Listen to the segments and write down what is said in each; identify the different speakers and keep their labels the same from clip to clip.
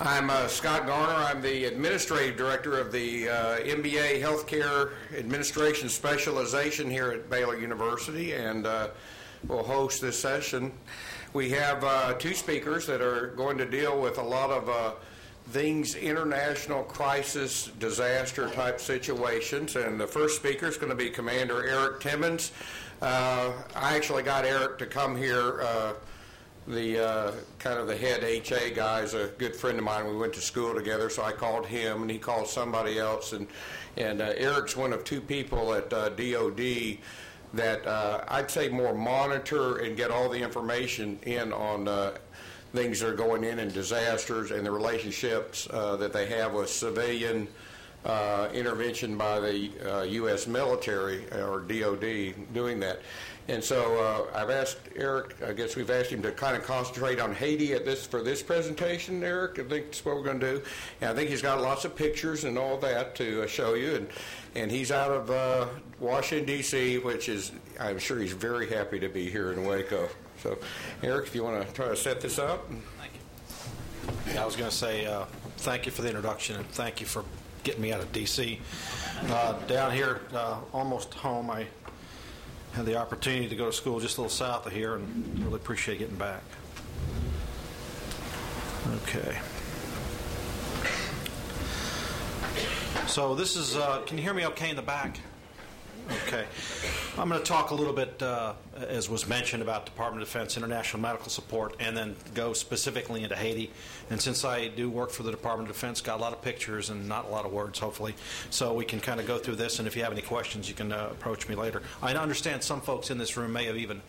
Speaker 1: I'm uh, Scott Garner. I'm the administrative director of the uh, MBA Healthcare Administration Specialization here at Baylor University, and uh, we'll host this session. We have uh, two speakers that are going to deal with a lot of uh, things, international crisis, disaster type situations. And the first speaker is going to be Commander Eric Timmens. Uh, I actually got Eric to come here the uh, kind of the head HA guy is a good friend of mine. We went to school together, so I called him, and he called somebody else. And and uh, Eric's one of two people at uh, DoD that uh, I'd say more monitor and get all the information in on uh, things that are going in in disasters and the relationships uh, that they have with civilian. Intervention by the U.S. military or DoD doing that. And so uh, I've asked Eric, I guess we've asked him to kind of concentrate on Haiti at this for this presentation, Eric. I think that's what we're going to do. And I think he's got lots of pictures and all that to uh, show you. And, and he's out of uh, Washington, D.C., which is, I'm sure he's very happy to be here in Waco. So, Eric, if you want to try to set this up.
Speaker 2: Thank you. Yeah, I was going to say uh, thank you for the introduction and thank you for getting me out of D.C. Uh, down here, almost home, I had the opportunity to go to school just a little south of here and really appreciate getting back. Okay. So this is, uh, can you hear me okay in the back? Okay. I'm going to talk a little bit, uh, as was mentioned, about Department of Defense international medical support and then go specifically into Haiti. And since I do work for the Department of Defense, got a lot of pictures and not a lot of words, hopefully. So we can kind of go through this, and if you have any questions, you can uh, approach me later. I understand some folks in this room may have even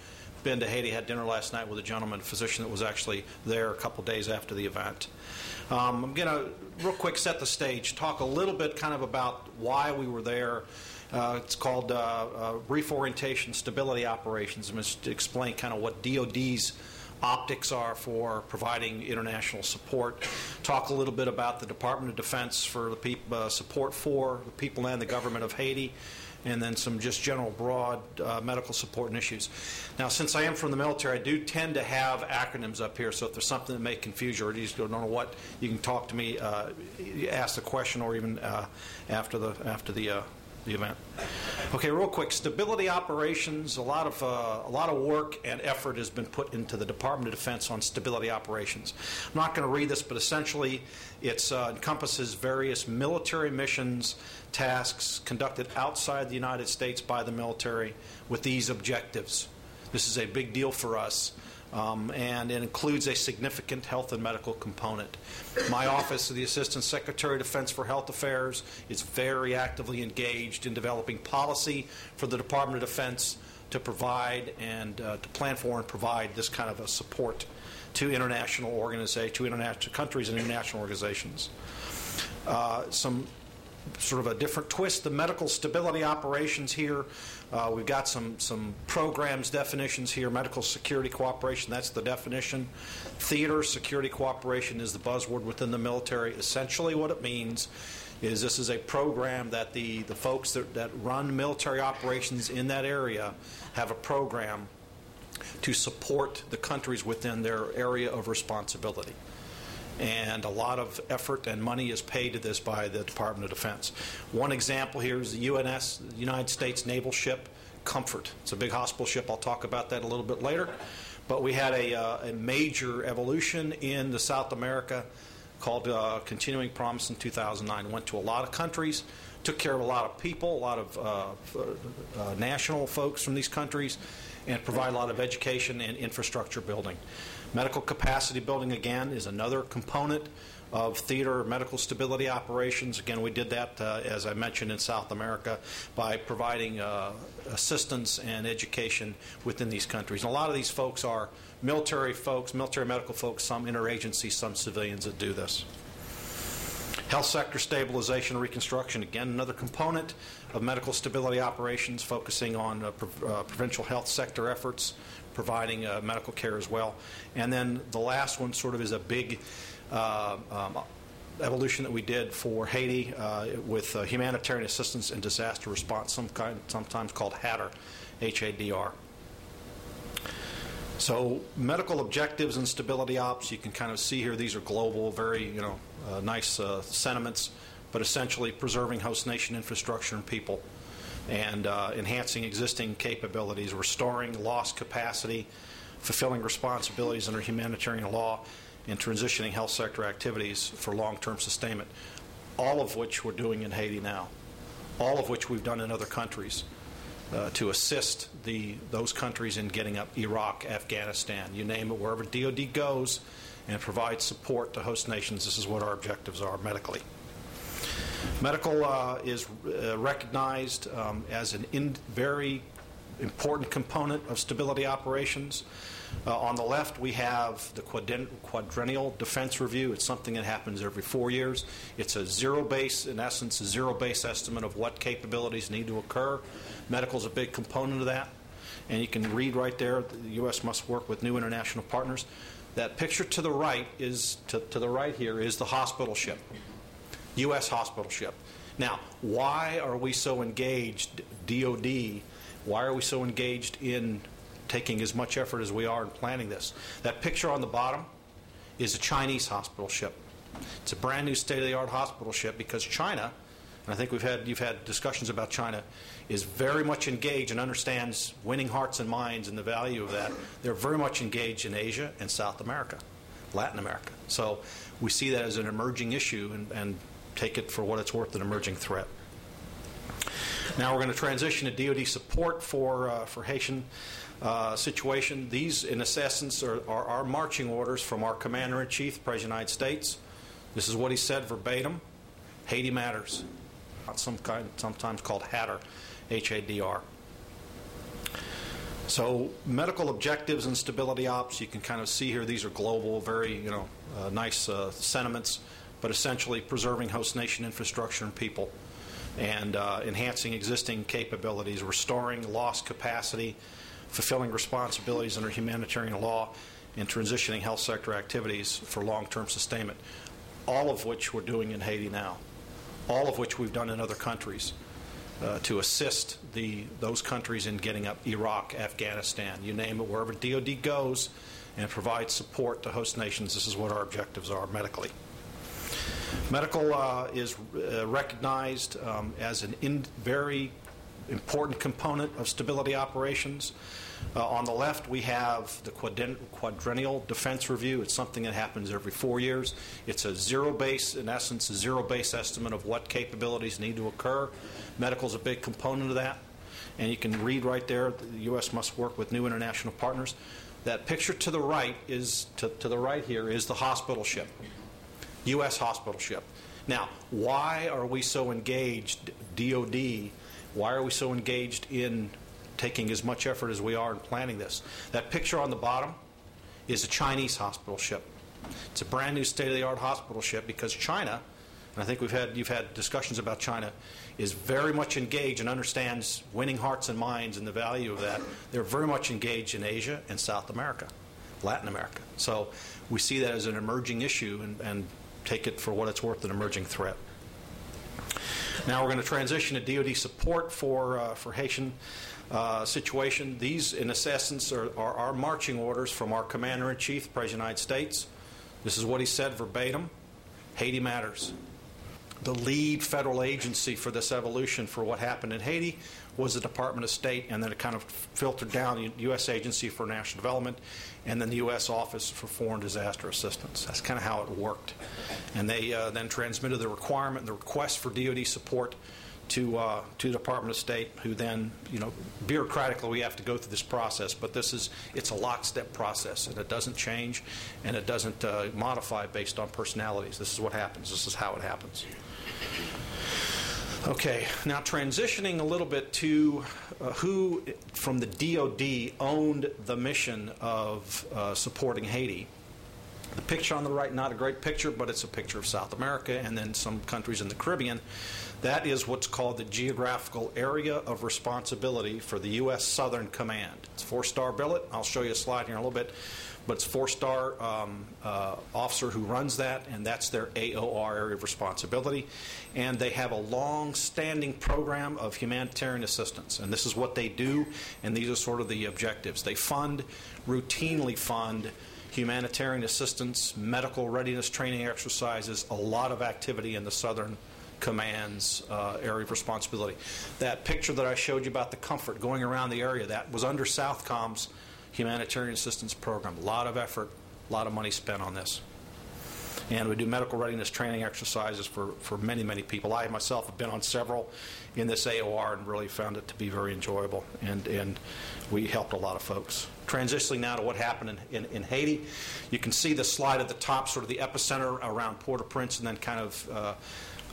Speaker 2: been to Haiti, had dinner last night with a gentleman, a physician that was actually there a couple days after the event. Um, I'm going to, real quick, set the stage, talk a little bit kind of about why we were there. Uh, it's called uh, uh, Brief Orientation Stability Operations. I'm going to explain kind of what DoD's optics are for providing international support. Talk a little bit about the Department of Defense for the uh, support for the people and the government of Haiti and then some just general broad uh, medical support and issues. Now, since I am from the military, I do tend to have acronyms up here, so if there's something that may confuse you or you don't know what, you can talk to me, uh, ask the question, or even uh, after the after the the event. Okay, real quick. Stability operations. A lot of uh, a lot of work and effort has been put into the Department of Defense on stability operations. I'm not going to read this, but essentially, it uh, encompasses various military missions, tasks conducted outside the United States by the military with these objectives. This is a big deal for us. Um, and it includes a significant health and medical component. My office, the Assistant Secretary of Defense for Health Affairs, is very actively engaged in developing policy for the Department of Defense to provide and uh, to plan for and provide this kind of a support to international organizations, to international countries and international organizations. Uh, some sort of a different twist. The medical stability operations here uh, we've got some, some programs definitions here. Medical security cooperation, that's the definition. Theater security cooperation is the buzzword within the military. Essentially, what it means is this is a program that the, the folks that, that run military operations in that area have a program to support the countries within their area of responsibility and a lot of effort and money is paid to this by the Department of Defense. One example here is the UNS, United States Naval Ship Comfort. It's a big hospital ship. I'll talk about that a little bit later. But we had a, uh, a major evolution in the South America called uh, Continuing Promise in 2009. Went to a lot of countries, took care of a lot of people, a lot of uh, uh national folks from these countries, and provide a lot of education and infrastructure building. Medical capacity building, again, is another component of theater medical stability operations. Again, we did that, uh, as I mentioned, in South America by providing uh, assistance and education within these countries. And a lot of these folks are military folks, military medical folks, some interagency, some civilians that do this. Health sector stabilization and reconstruction, again, another component of medical stability operations, focusing on uh, pre- uh, provincial health sector efforts, providing uh, medical care as well. And then the last one sort of is a big uh, um, evolution that we did for Haiti uh, with uh, humanitarian assistance and disaster response, some kind, sometimes called HADR, H-A-D-R. So medical objectives and stability ops, you can kind of see here, these are global, very, you know, nice sentiments, but essentially preserving host nation infrastructure and people and uh, enhancing existing capabilities, restoring lost capacity, fulfilling responsibilities under humanitarian law, and transitioning health sector activities for long-term sustainment, all of which we're doing in Haiti now, all of which we've done in other countries uh, to assist the, those countries in getting up Iraq, Afghanistan, you name it, wherever DoD goes and provide support to host nations. This is what our objectives are medically. Medical uh, is uh, recognized um, as an in very important component of stability operations. Uh, on the left, we have the quadrennial defense review. It's something that happens every four years. It's a zero base, in essence, a zero base estimate of what capabilities need to occur. Medical is a big component of that. And you can read right there the U.S. must work with new international partners. That picture to the right is to, to the right here is the hospital ship, U.S. hospital ship. Now, why are we so engaged, DOD? Why are we so engaged in taking as much effort as we are in planning this. That picture on the bottom is a Chinese hospital ship. It's a brand new state of the art hospital ship because China, and I think we've had, you've had discussions about China, is very much engaged and understands winning hearts and minds and the value of that. They're very much engaged in Asia and South America, Latin America. So we see that as an emerging issue and, and take it for what it's worth an emerging threat. Now we're going to transition to DoD support for, uh, for Haitian uh, situation. These, in essence, are, are, our marching orders from our Commander in Chief, President of the United States. This is what he said verbatim Haiti matters. Some kind, sometimes called HADR, H A D R. So, medical objectives and stability ops, you can kind of see here, these are global, very, you know, uh, nice uh, sentiments, but essentially preserving host nation infrastructure and people and uh, enhancing existing capabilities, restoring lost capacity, fulfilling responsibilities under humanitarian law, and transitioning health sector activities for long term sustainment, all of which we're doing in Haiti now, all of which we've done in other countries. Uh, to assist the, those countries in getting up Iraq, Afghanistan, you name it, wherever DoD goes, and provide support to host nations. This is what our objectives are medically. Medical uh, is uh, recognized um, as an in very important component of stability operations. Uh, on the left, we have the quadrennial defense review. It's something that happens every four years. It's a zero base, in essence, a zero base estimate of what capabilities need to occur. Medical is a big component of that. And you can read right there the U.S. must work with new international partners. That picture to the right is to, to the right here is the hospital ship, U.S. hospital ship. Now, why are we so engaged, DOD, why are we so engaged in taking as much effort as we are in planning this? That picture on the bottom is a Chinese hospital ship. It's a brand new state of the art hospital ship because China, and I think we've had, you've had discussions about China, is very much engaged and understands winning hearts and minds and the value of that. They're very much engaged in Asia and South America, Latin America. So we see that as an emerging issue and, and take it for what it's worth an emerging threat. Now we're going to transition to DoD support for uh, for Haitian uh, situation. These, in essence, are, are, our marching orders from our Commander in Chief, President of the United States. This is what he said verbatim: Haiti matters. The lead federal agency for this evolution for what happened in Haiti was the Department of State, and then it kind of filtered down the U.S. Agency for National Development, and then the U.S. Office for Foreign Disaster Assistance. That's kind of how it worked. And they uh, then transmitted the requirement, the request for DoD support to uh, to the Department of State, who then, you know, bureaucratically we have to go through this process. But this is it's a lockstep process, and it doesn't change, and it doesn't uh, modify based on personalities. This is what happens. This is how it happens. Okay, now transitioning a little bit to uh, who from the DoD owned the mission of uh, supporting Haiti. The picture on the right, not a great picture, but it's a picture of South America and then some countries in the Caribbean. That is what's called the geographical area of responsibility for the U.S. Southern Command. It's four star billet. I'll show you a slide here in a little bit. But it's four-star um, uh, officer who runs that, and that's their AOR area of responsibility. And they have a long-standing program of humanitarian assistance, and this is what they do, and these are sort of the objectives. They fund, routinely fund humanitarian assistance, medical readiness training exercises, a lot of activity in the southern command's uh, area of responsibility. That picture that I showed you about the comfort going around the area, that was under Southcom's humanitarian assistance program. A lot of effort, a lot of money spent on this. And we do medical readiness training exercises for, for many, many people. I myself have been on several in this AOR and really found it to be very enjoyable. And, and we helped a lot of folks. Transitioning now to what happened in, in, in Haiti, you can see the slide at the top, sort of the epicenter around Port au Prince, and then kind of uh,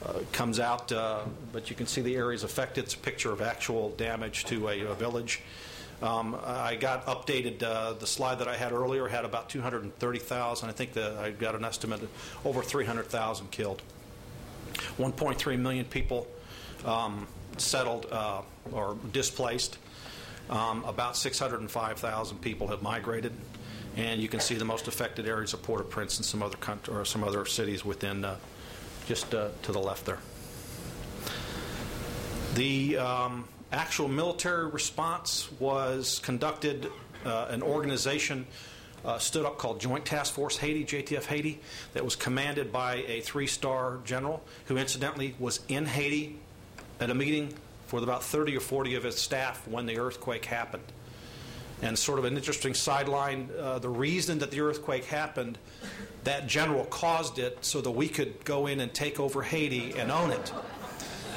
Speaker 2: uh, comes out, uh, but you can see the areas affected. It's a picture of actual damage to a, a village. Um, I got updated. Uh, the slide that I had earlier had about 230,000. I think that I got an estimate of over 300,000 killed. 1.3 million people um, settled uh, or displaced. Um, about 605,000 people have migrated, and you can see the most affected areas of Port-au-Prince and some other country, or some other cities within uh, just uh, to the left there. The um, actual military response was conducted, uh, an organization uh, stood up called Joint Task Force Haiti, JTF Haiti, that was commanded by a three star general who, incidentally, was in Haiti at a meeting with about 30 or 40 of his staff when the earthquake happened. And sort of an interesting sideline uh, the reason that the earthquake happened, that general caused it so that we could go in and take over Haiti and own it.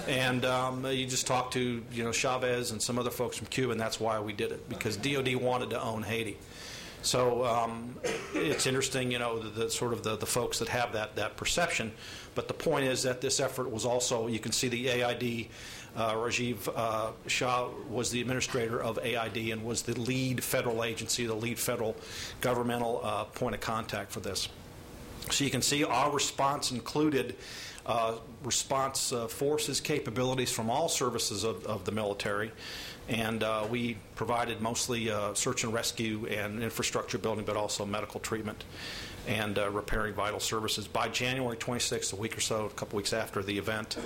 Speaker 2: And um, you just talk to you know Chavez and some other folks from Cuba, and that's why we did it because DoD wanted to own Haiti. So um, it's interesting, you know, the, the sort of the, the folks that have that that perception. But the point is that this effort was also you can see the AID. Uh, Rajiv uh, Shah was the administrator of AID and was the lead federal agency, the lead federal governmental uh, point of contact for this. So you can see our response included uh, response uh, forces capabilities from all services of, of the military. And uh, we provided mostly uh, search and rescue and infrastructure building, but also medical treatment and uh, repairing vital services. By January 26th, a week or so, a couple weeks after the event,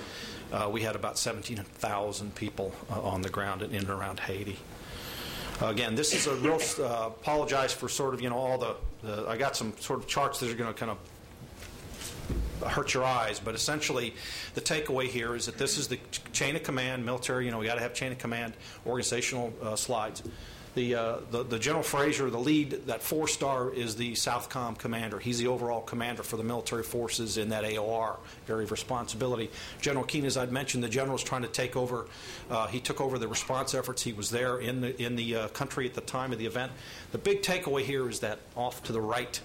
Speaker 2: uh, we had about 17,000 people on the ground in and around Haiti. Again, this is a real. apologize for sort of you know all the, the. I got some sort of charts that are going to kind of hurt your eyes, but essentially the takeaway here is that this is the chain of command, military, you know, we got to have chain of command organizational uh, slides. The, uh, the, the, General Fraser, the lead, that four star is the Southcom commander. He's the overall commander for the military forces in that AOR area of responsibility. General Keen, as I'd mentioned, the general is trying to take over. Uh, he took over the response efforts. He was there in the in the uh, country at the time of the event. The big takeaway here is that off to the right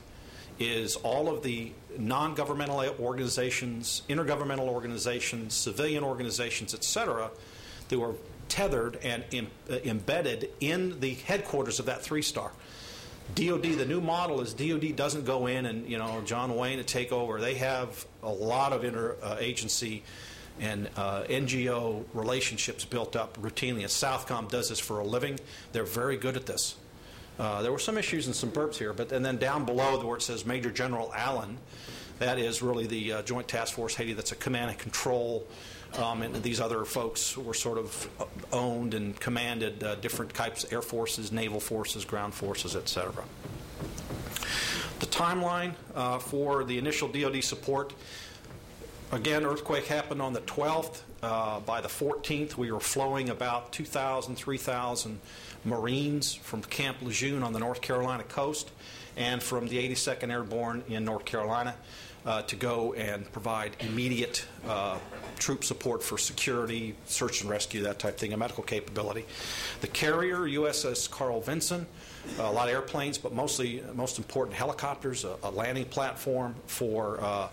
Speaker 2: is all of the non governmental organizations, intergovernmental organizations, civilian organizations, etc., that were tethered and Im- uh, embedded in the headquarters of that three star. DOD, the new model is DOD doesn't go in and, you know, John Wayne to take over. They have a lot of interagency uh, and uh, NGO relationships built up routinely. And Southcom does this for a living. They're very good at this. Uh, there were some issues and some burps here, but and then down below where it says Major General Allyn, that is really the uh, Joint Task Force Haiti. That's a command and control, um, and these other folks were sort of owned and commanded uh, different types: air forces, naval forces, ground forces, etc. The timeline uh, for the initial DoD support. Again, earthquake happened on the 12th. Uh, by the 14th, we were flowing about 2,000, 3,000 Marines from Camp Lejeune on the North Carolina coast and from the 82nd Airborne in North Carolina uh, to go and provide immediate uh, troop support for security, search and rescue, that type of thing, a medical capability. The carrier, USS Carl Vinson, a lot of airplanes, but mostly, most important, helicopters, a, a landing platform for uh,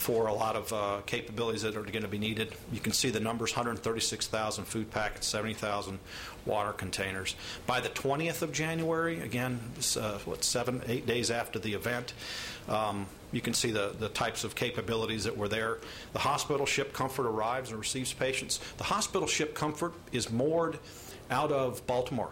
Speaker 2: for a lot of uh, capabilities that are going to be needed. You can see the numbers 136,000 food packets, 70,000 water containers. By the 20th of January, again, uh, what, seven, eight days after the event, um, you can see the, the types of capabilities that were there. The hospital ship Comfort arrives and receives patients. The hospital ship Comfort is moored out of Baltimore.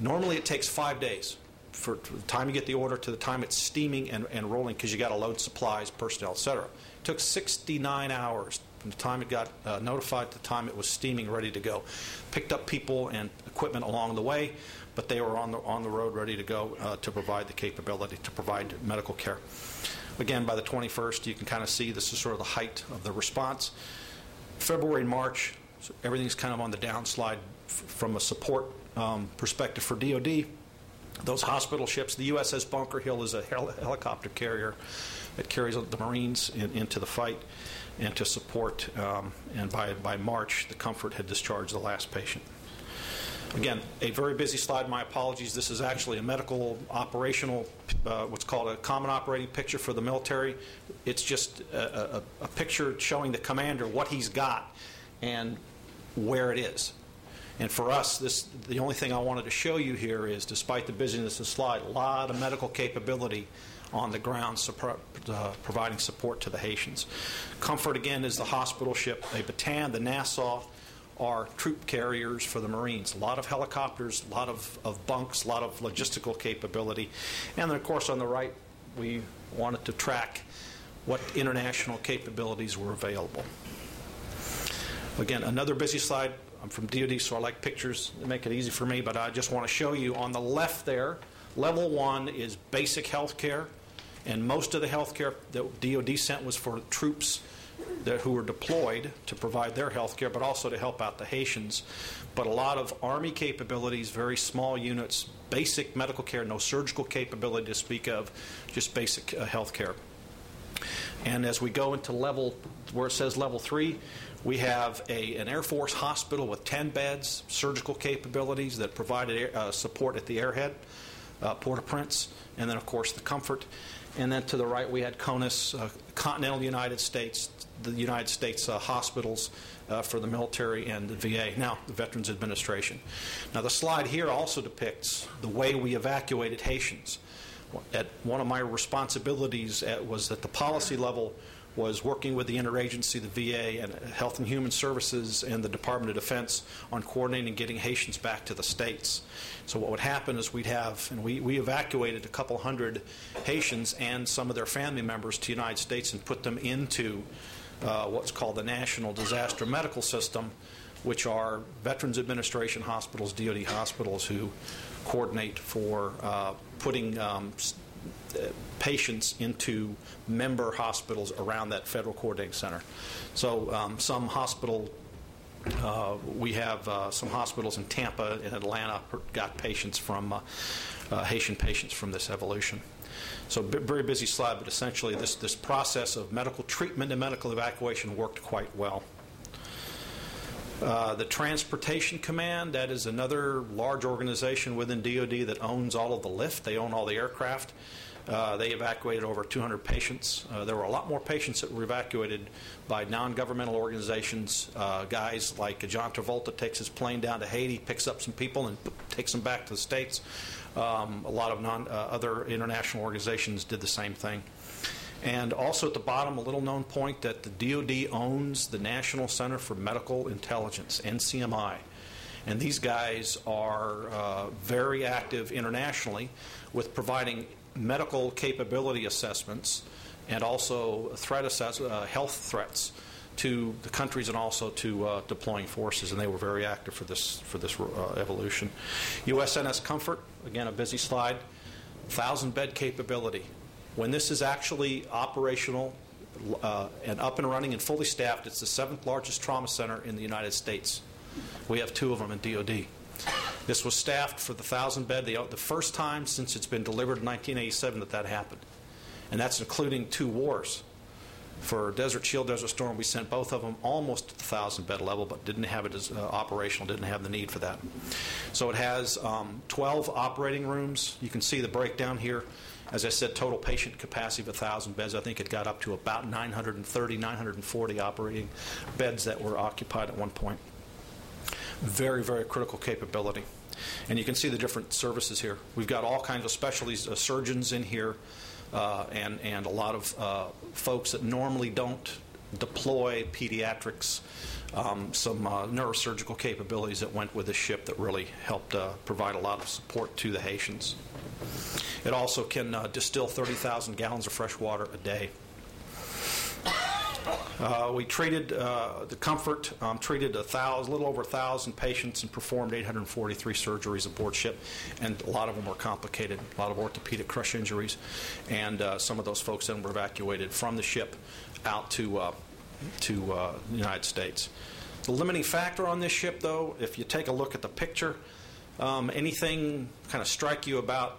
Speaker 2: Normally, it takes five days for the time you get the order to the time it's steaming and, and rolling because you got to load supplies, personnel, et cetera. It took 69 hours from the time it got uh, notified to the time it was steaming, ready to go. Picked up people and equipment along the way, but they were on the, on the road ready to go uh, to provide the capability to provide medical care. Again, by the 21st, you can kind of see this is sort of the height of the response. February and March, so everything's kind of on the downslide f- from a support um, perspective for DoD. Those hospital ships, the USS Bunker Hill is a hel- helicopter carrier that carries the Marines in, into the fight and to support. Um, and by, by March, the Comfort had discharged the last patient. Again, a very busy slide. My apologies. This is actually a medical operational, uh, what's called a common operating picture for the military. It's just a, a, a picture showing the commander what he's got and where it is. And for us, this the only thing I wanted to show you here is, despite the busyness of the slide, a lot of medical capability on the ground uh, providing support to the Haitians. Comfort, again, is the hospital ship. the Bataan, the Nassau, are troop carriers for the Marines. A lot of helicopters, a lot of, of bunks, a lot of logistical capability. And then, of course, on the right, we wanted to track what international capabilities were available. Again, another busy slide. I'm from DoD, so I like pictures. They make it easy for me, but I just want to show you on the left there, level one is basic health care, and most of the health care that DoD sent was for troops that, who were deployed to provide their health care, but also to help out the Haitians. But a lot of Army capabilities, very small units, basic medical care, no surgical capability to speak of, just basic uh, health care. And as we go into level, where it says level three, we have a, an Air Force hospital with 10 beds, surgical capabilities that provided air, uh, support at the airhead, uh, Port-au-Prince, and then, of course, the Comfort. And then to the right, we had CONUS, uh, Continental United States, the United States uh, hospitals uh, for the military and the VA, now the Veterans Administration. Now, the slide here also depicts the way we evacuated Haitians. At one of my responsibilities at, was at the policy level was working with the interagency, the VA, and Health and Human Services, and the Department of Defense on coordinating getting Haitians back to the states. So what would happen is we'd have, and we, we evacuated a couple hundred Haitians and some of their family members to the United States and put them into uh, what's called the National Disaster Medical System, which are Veterans Administration hospitals, DoD hospitals, who coordinate for uh, putting um, patients into member hospitals around that federal coordinating center. So um, some hospital, uh, we have uh, some hospitals in Tampa and Atlanta got patients from uh, uh, Haitian patients from this evolution. So b- very busy slide, but essentially this, this process of medical treatment and medical evacuation worked quite well. Uh, the Transportation Command, that is another large organization within DoD that owns all of the lift. They own all the aircraft. Uh, they evacuated over 200 patients. Uh, there were a lot more patients that were evacuated by non governmental organizations. Uh, guys like John Travolta takes his plane down to Haiti, picks up some people, and takes them back to the States. Um, a lot of non, uh, other international organizations did the same thing. And also at the bottom, a little known point that the DoD owns the National Center for Medical Intelligence, NCMI. And these guys are uh, very active internationally with providing medical capability assessments and also threat assess- uh, health threats to the countries and also to uh, deploying forces, and they were very active for this for this uh, evolution. USNS Comfort, again a busy slide, thousand bed capability. When this is actually operational uh, and up and running and fully staffed, it's the seventh largest trauma center in the United States. We have two of them in DoD. This was staffed for the thousand bed, the, the first time since it's been delivered in 1987 that that happened, and that's including two wars. For Desert Shield, Desert Storm, we sent both of them almost to the thousand bed level, but didn't have it as uh, operational, didn't have the need for that. So it has um, 12 operating rooms. You can see the breakdown here. As I said, total patient capacity of 1,000 beds. I think it got up to about 930, 940 operating beds that were occupied at one point. Very, very critical capability. And you can see the different services here. We've got all kinds of specialties, uh, surgeons in here, uh, and, and a lot of uh, folks that normally don't deploy pediatrics, um, some uh, neurosurgical capabilities that went with the ship that really helped uh, provide a lot of support to the Haitians. It also can uh, distill 30,000 gallons of fresh water a day. Uh, we treated uh, the Comfort, um, treated a thousand, little over a thousand patients and performed 843 surgeries aboard ship, and a lot of them were complicated, a lot of orthopedic crush injuries, and uh, some of those folks then were evacuated from the ship out to uh, to uh, the United States. The limiting factor on this ship, though, if you take a look at the picture, um, anything kind of strike you about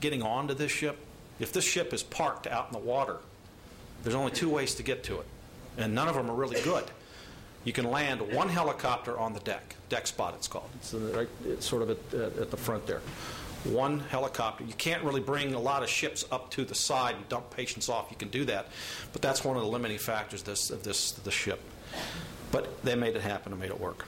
Speaker 2: getting onto this ship? If this ship is parked out in the water, there's only two ways to get to it, and none of them are really good. You can land one helicopter on the deck, deck spot it's called. It's, right, it's sort of at, at the front there. One helicopter. You can't really bring a lot of ships up to the side and dump patients off. You can do that, but that's one of the limiting factors this, of this the ship. But they made it happen and made it work.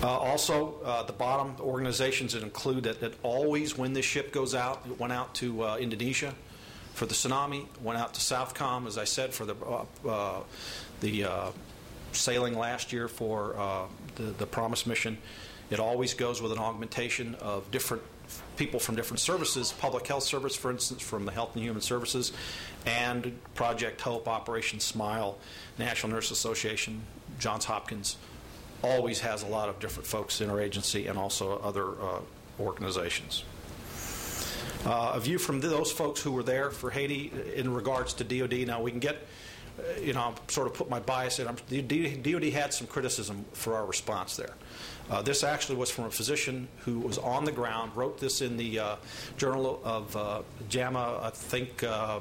Speaker 2: Uh, also, uh, the bottom organizations that include that, that always, when this ship goes out, it went out to uh, Indonesia for the tsunami, went out to Southcom, as I said, for the uh, uh, the uh, sailing last year for the, the Promise mission. It always goes with an augmentation of different people from different services, Public Health Service, for instance, from the Health and Human Services, and Project Hope, Operation Smile, National Nurse Association, Johns Hopkins, always has a lot of different folks in our agency and also other uh, organizations. Uh, a view from those folks who were there for Haiti in regards to DoD. Now we can get, uh, you know, I'll sort of put my bias in. The DoD had some criticism for our response there. Uh, this actually was from a physician who was on the ground, wrote this in the uh, Journal of uh, JAMA, I think uh,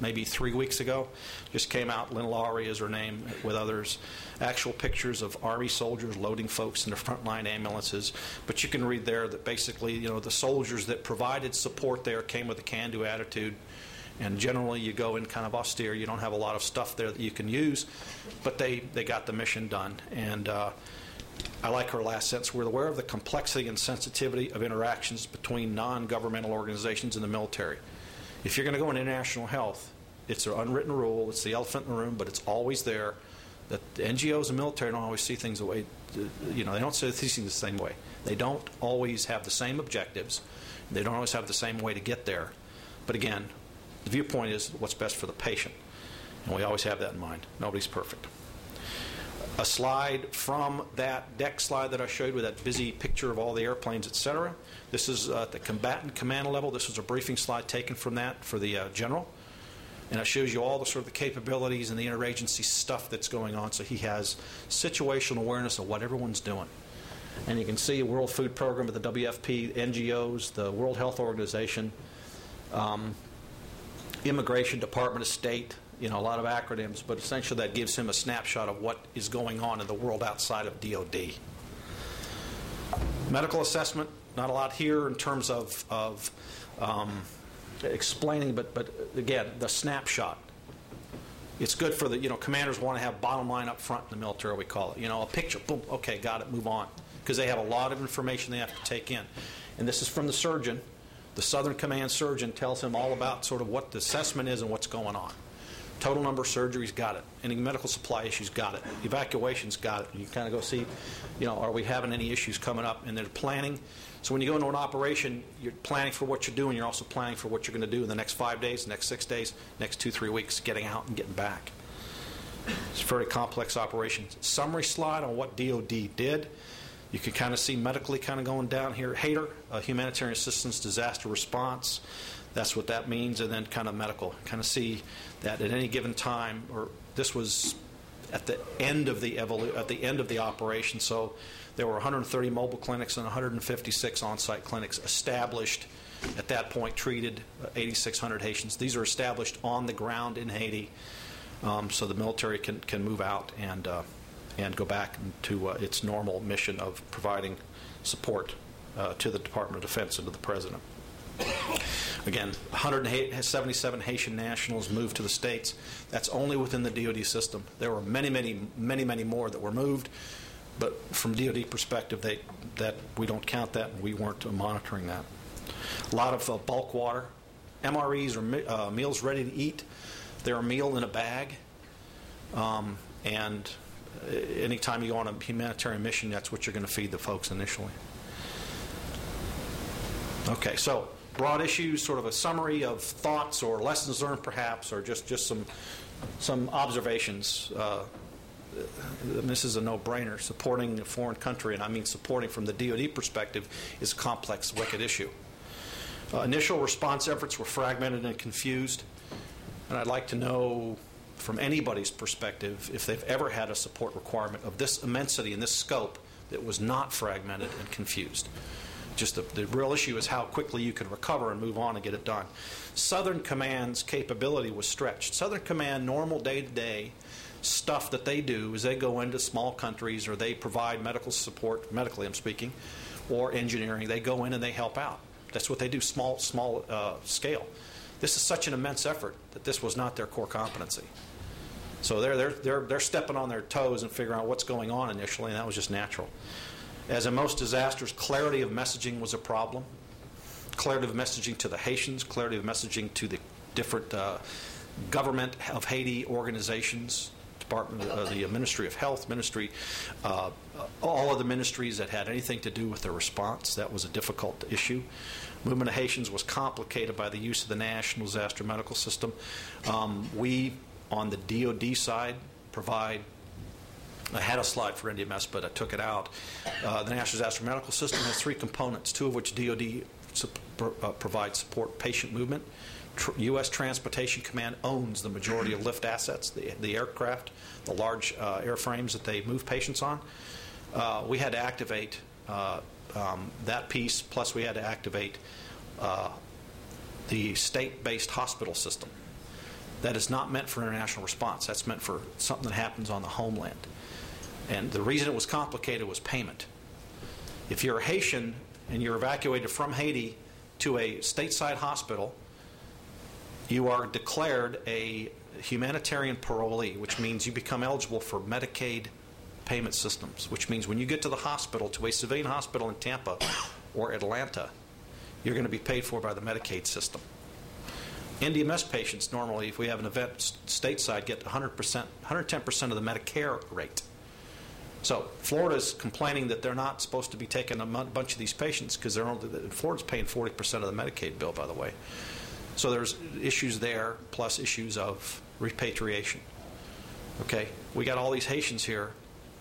Speaker 2: maybe three weeks ago. Just came out. Lynn Lowry is her name, with others. Actual pictures of Army soldiers loading folks into frontline ambulances. But you can read there that basically, you know, the soldiers that provided support there came with a can do attitude. And generally, you go in kind of austere. You don't have a lot of stuff there that you can use. But they, they got the mission done. And uh, I like her last sentence. We're aware of the complexity and sensitivity of interactions between non governmental organizations and the military. If you're going to go in international health, it's an unwritten rule, it's the elephant in the room, but it's always there that the NGOs and military don't always see things the way, you know, they don't see things the same way. They don't always have the same objectives. They don't always have the same way to get there. But again, the viewpoint is what's best for the patient. And we always have that in mind. Nobody's perfect. A slide from that deck slide that I showed with that busy picture of all the airplanes, et cetera. This is uh, at the combatant command level. This was a briefing slide taken from that for the uh, general. And it shows you all the sort of the capabilities and the interagency stuff that's going on. So he has situational awareness of what everyone's doing. And you can see World Food Program at the WFP, NGOs, the World Health Organization, um, Immigration Department of State, you know, a lot of acronyms, but essentially that gives him a snapshot of what is going on in the world outside of DOD. Medical assessment, not a lot here in terms of, of um, explaining, but, but again, the snapshot. It's good for the, you know, commanders want to have bottom line up front in the military, we call it. You know, a picture, boom, okay, got it, move on. Because they have a lot of information they have to take in. And this is from the surgeon. The Southern Command surgeon tells him all about sort of what the assessment is and what's going on. Total number of surgeries, got it. Any medical supply issues, got it. Evacuations, got it. You kind of go see, you know, are we having any issues coming up? And they're planning. So when you go into an operation, you're planning for what you're doing. You're also planning for what you're going to do in the next five days, next six days, next two, three weeks, getting out and getting back. It's a very complex operation. Summary slide on what DOD did. You can kind of see medically kind of going down here. HADR, uh, humanitarian assistance, disaster response. That's what that means, and then kind of medical. Kind of see that at any given time, or this was at the end of the evolu- at the end of the operation. So there were 130 mobile clinics and 156 on-site clinics established. At that point, treated uh, 8,600 Haitians. These are established on the ground in Haiti, um, so the military can can move out and uh, and go back to uh, its normal mission of providing support uh, to the Department of Defense and to the President. Again, 177 Haitian nationals moved to the states. That's only within the DoD system. There were many, many, many, many more that were moved, but from DoD perspective, they, that we don't count that, and we weren't monitoring that. A lot of uh, bulk water, MREs or uh, meals ready to eat. They're a meal in a bag, um, and uh, anytime you go on a humanitarian mission, that's what you're going to feed the folks initially. Okay, so broad issues, sort of a summary of thoughts or lessons learned perhaps, or just, just some, some observations. Uh, this is a no-brainer. Supporting a foreign country, and I mean supporting from the DoD perspective, is a complex, wicked issue. Uh, initial response efforts were fragmented and confused, and I'd like to know from anybody's perspective if they've ever had a support requirement of this immensity and this scope that was not fragmented and confused. Just the, the real issue is how quickly you can recover and move on and get it done. Southern Command's capability was stretched. Southern Command, normal day to day stuff that they do is they go into small countries or they provide medical support, medically I'm speaking, or engineering. They go in and they help out. That's what they do, small, small uh, scale. This is such an immense effort that this was not their core competency. So they're, they're, they're, they're stepping on their toes and figuring out what's going on initially, and that was just natural. As in most disasters, clarity of messaging was a problem. Clarity of messaging to the Haitians, clarity of messaging to the different uh, government of Haiti organizations, Department, uh, the Ministry of Health, Ministry, uh, all of the ministries that had anything to do with the response. That was a difficult issue. Movement of Haitians was complicated by the use of the National Disaster Medical System. Um, we, on the DoD side, provide I had a slide for NDMS, but I took it out. Uh, the National Disaster Medical System has three components, two of which DoD uh, provides support patient movement. Tr- U.S. Transportation Command owns the majority of lift assets, the, the aircraft, the large uh, airframes that they move patients on. Uh, we had to activate uh, um, that piece, plus we had to activate uh, the state based hospital system. That is not meant for international response. That's meant for something that happens on the homeland. And the reason it was complicated was payment. If you're a Haitian and you're evacuated from Haiti to a stateside hospital, you are declared a humanitarian parolee, which means you become eligible for Medicaid payment systems, which means when you get to the hospital, to a civilian hospital in Tampa or Atlanta, you're going to be paid for by the Medicaid system. NDMS patients normally, if we have an event stateside, get 100%, 110% of the Medicare rate. So Florida's complaining that they're not supposed to be taking a bunch of these patients because they're only, Florida's paying 40% of the Medicaid bill, by the way. So there's issues there, plus issues of repatriation. Okay, we got all these Haitians here.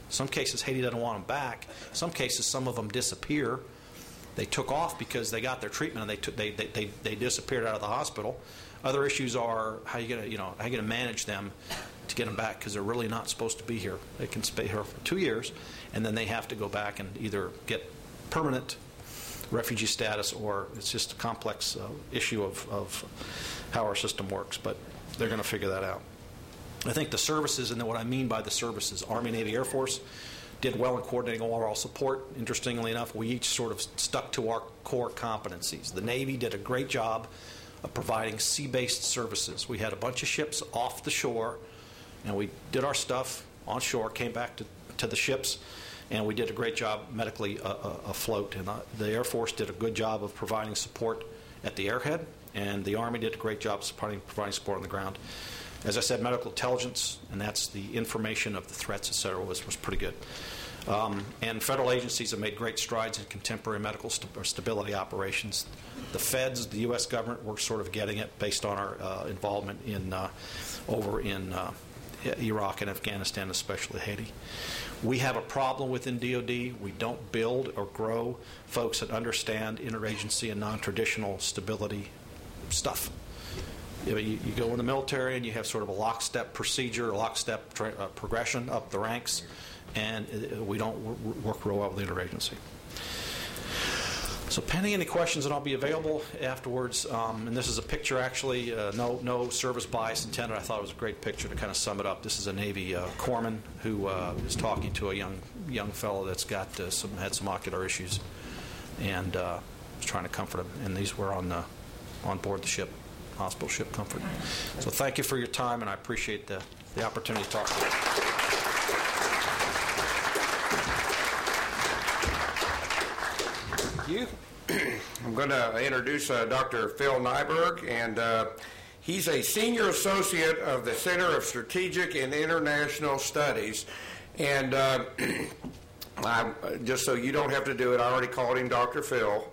Speaker 2: Some cases Haiti doesn't want them back. Some cases, some of them disappear. They took off because they got their treatment and they took, they, they, they, they disappeared out of the hospital. Other issues are how you gonna you know how you gonna manage them to get them back because they're really not supposed to be here. They can stay here for two years, and then they have to go back and either get permanent refugee status or it's just a complex uh, issue of, of how our system works. But they're going to figure that out. I think the services, and what I mean by the services, Army, Navy, Air Force, did well in coordinating overall support. Interestingly enough, we each sort of stuck to our core competencies. The Navy did a great job of providing sea based services. We had a bunch of ships off the shore and we did our stuff on shore, came back to, to the ships, and we did a great job medically uh, uh, afloat. And uh, the Air Force did a good job of providing support at the airhead, and the Army did a great job supporting, providing support on the ground. As I said, medical intelligence, and that's the information of the threats, et cetera, was, was pretty good. Um, and federal agencies have made great strides in contemporary medical st- stability operations. The feds, the U.S. government, we're sort of getting it based on our uh, involvement in uh, over in uh, Iraq and Afghanistan, especially Haiti. We have a problem within DoD. We don't build or grow folks that understand interagency and non-traditional stability stuff. You, know, you, you, go in the military and you have sort of a lockstep procedure, a lockstep tra- uh, progression up the ranks, and uh, we don't w- work real well with interagency. So pending any questions, and I'll be available afterwards. Um, and this is a picture, actually, uh, no no service bias intended. I thought it was a great picture to kind of sum it up. This is a Navy uh, corpsman who uh, is talking to a young young fellow that's got uh, some had some ocular issues, and uh, was trying to comfort him. And these were on the on board the ship, hospital ship Comfort. So thank you for your time, and I appreciate the the opportunity to talk to you.
Speaker 1: You. I'm going to introduce uh, Dr. Phil Nieburg, and uh, he's a senior associate of the Center of Strategic and International Studies. And uh, just so you don't have to do it, I already called him Dr. Phil.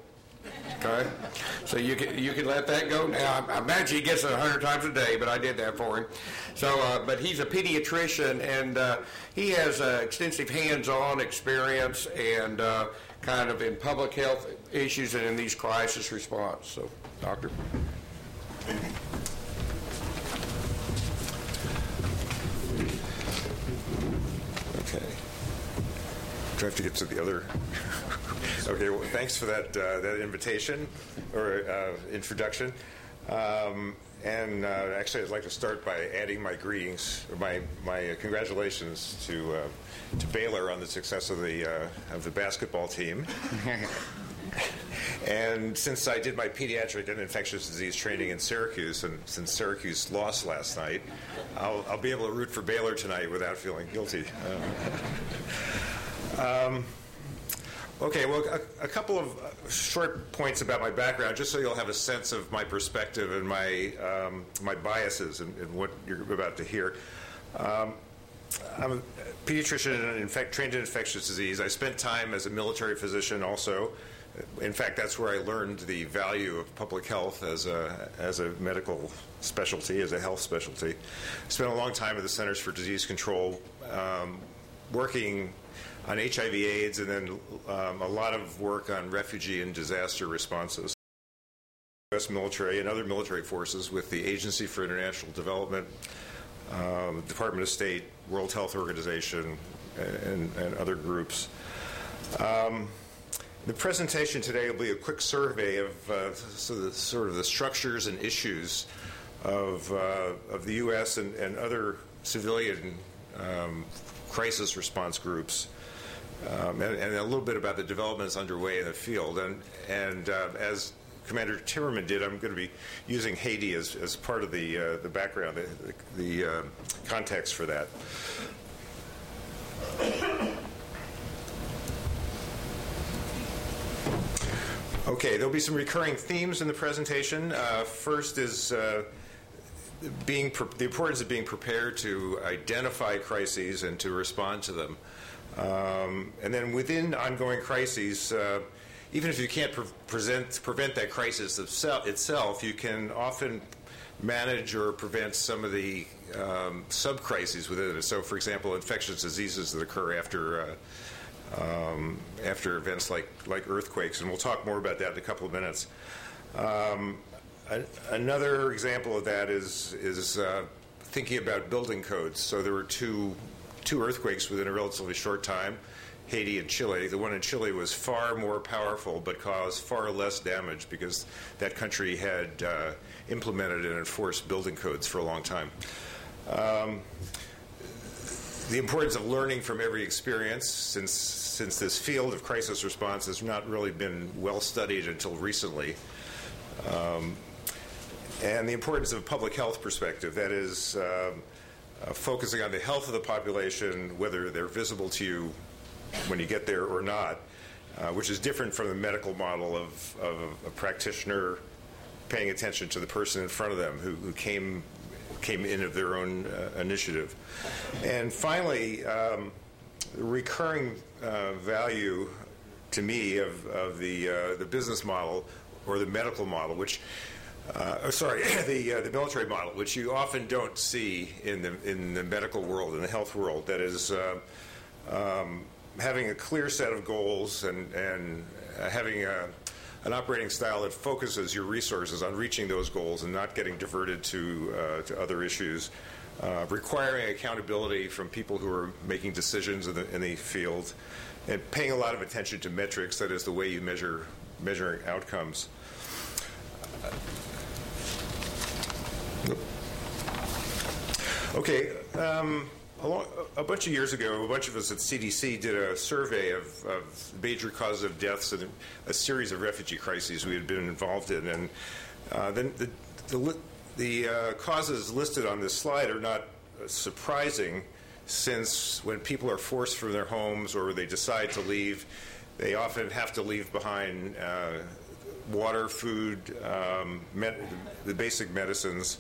Speaker 1: Okay, so you can you can let that go now. I imagine he gets it a hundred times a day, but I did that for him. So, uh, but he's a pediatrician and uh, he has uh, extensive hands-on experience and uh, kind of in public health issues and in these crisis response. So, doctor.
Speaker 3: Okay. Do I have to get to the other? okay. Well, thanks for that uh, that invitation or uh, introduction. Um, and uh, actually, I'd like to start by adding my greetings, my my congratulations to uh, to Baylor on the success of the uh, of the basketball team. and since I did my pediatric and infectious disease training in Syracuse, and since Syracuse lost last night, I'll, I'll be able to root for Baylor tonight without feeling guilty. Um, okay, well, a, a, couple of short points about my background, just so you'll have a sense of my perspective and my um, my biases and, and, what you're about to hear. Um, I'm a pediatrician and infect, trained in infectious disease. I spent time as a military physician also. In fact, that's where I learned the value of public health as a, as a medical specialty, as a health specialty. I spent a long time at the Centers for Disease Control um, working on HIV AIDS and then um, a lot of work on refugee and disaster responses. U.S. military and other military forces with the Agency for International Development, um, Department of State, World Health Organization, and, and other groups. Um, the presentation today will be a quick survey of uh, so the, sort of the structures and issues of, uh, of the U.S. and, and other civilian um, crisis response groups, um, and, and, a little bit about the developments underway in the field. And, and uh, as Commander Timmerman did, I'm going to be using Haiti as, as part of the, uh, the background, the, the, uh, context for that. Okay, there'll be some recurring themes in the presentation. Uh, first is uh, being pre- the importance of being prepared to identify crises and to respond to them. Um, and then within ongoing crises, uh, even if you can't pre- present, prevent that crisis itself, you can often manage or prevent some of the um, sub crises within it. So, for example, infectious diseases that occur after uh, um, after events like, like earthquakes, and we'll talk more about that in a couple of minutes. Um, a, another example of that is, is uh, thinking about building codes. So there were two, two earthquakes within a relatively short time. Haiti and Chile. The one in Chile was far more powerful but caused far less damage because that country had uh, implemented and enforced building codes for a long time. Um, the importance of learning from every experience, since since this field of crisis response has not really been well studied until recently, um, and the importance of a public health perspective, that is, uh, uh, focusing on the health of the population, whether they're visible to you when you get there or not, uh, which is different from the medical model of, of a practitioner paying attention to the person in front of them who, who came came in of their own uh, initiative. And finally, um, recurring uh, value to me of, of the, uh, the business model or the medical model, which uh, oh, sorry, the uh, the military model, which you often don't see in the in the medical world, in the health world, that is uh, um, having a clear set of goals and and having a an operating style that focuses your resources on reaching those goals and not getting diverted to, uh, to other issues, uh, requiring accountability from people who are making decisions in the, in the field, and paying a lot of attention to metrics, that is the way you measure measuring outcomes. Okay. Um, a, a, bunch of years ago, a bunch of us at CDC did a survey of, of major causes of deaths and a series of refugee crises we had been involved in. And uh, then the, the, the uh, causes listed on this slide are not surprising since when people are forced from their homes or they decide to leave, they often have to leave behind uh, water, food, um, med- the basic medicines.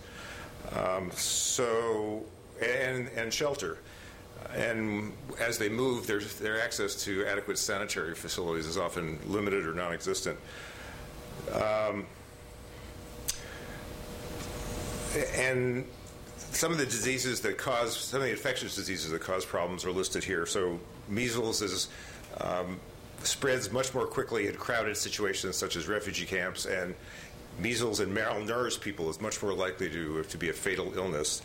Speaker 3: Um, so and, and shelter. And as they move, their, their access to adequate sanitary facilities is often limited or non existent. Um, and some of the diseases that cause some of the infectious diseases that cause problems are listed here. So measles is um, spreads much more quickly in crowded situations such as refugee camps, and measles in malnourished people is much more likely to to be a fatal illness.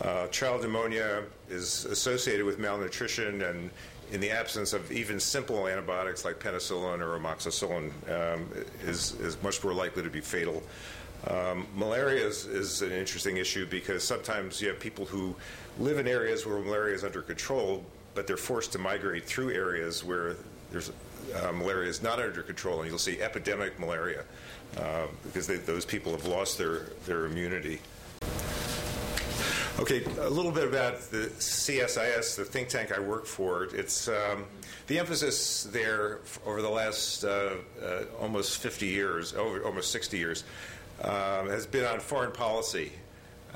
Speaker 3: Uh, child pneumonia is associated with malnutrition and in the absence of even simple antibiotics like penicillin or amoxicillin um, is, is much more likely to be fatal. Um, malaria is, is, an interesting issue because sometimes you have people who live in areas where malaria is under control, but they're forced to migrate through areas where there's uh, malaria is not under control, and you'll see epidemic malaria uh, because they, those people have lost their, their immunity. Okay, a little bit about the CSIS, the think tank I work for. It's um, the emphasis there over the last uh, uh, almost 50 years, over almost 60 years, um, has been on foreign policy,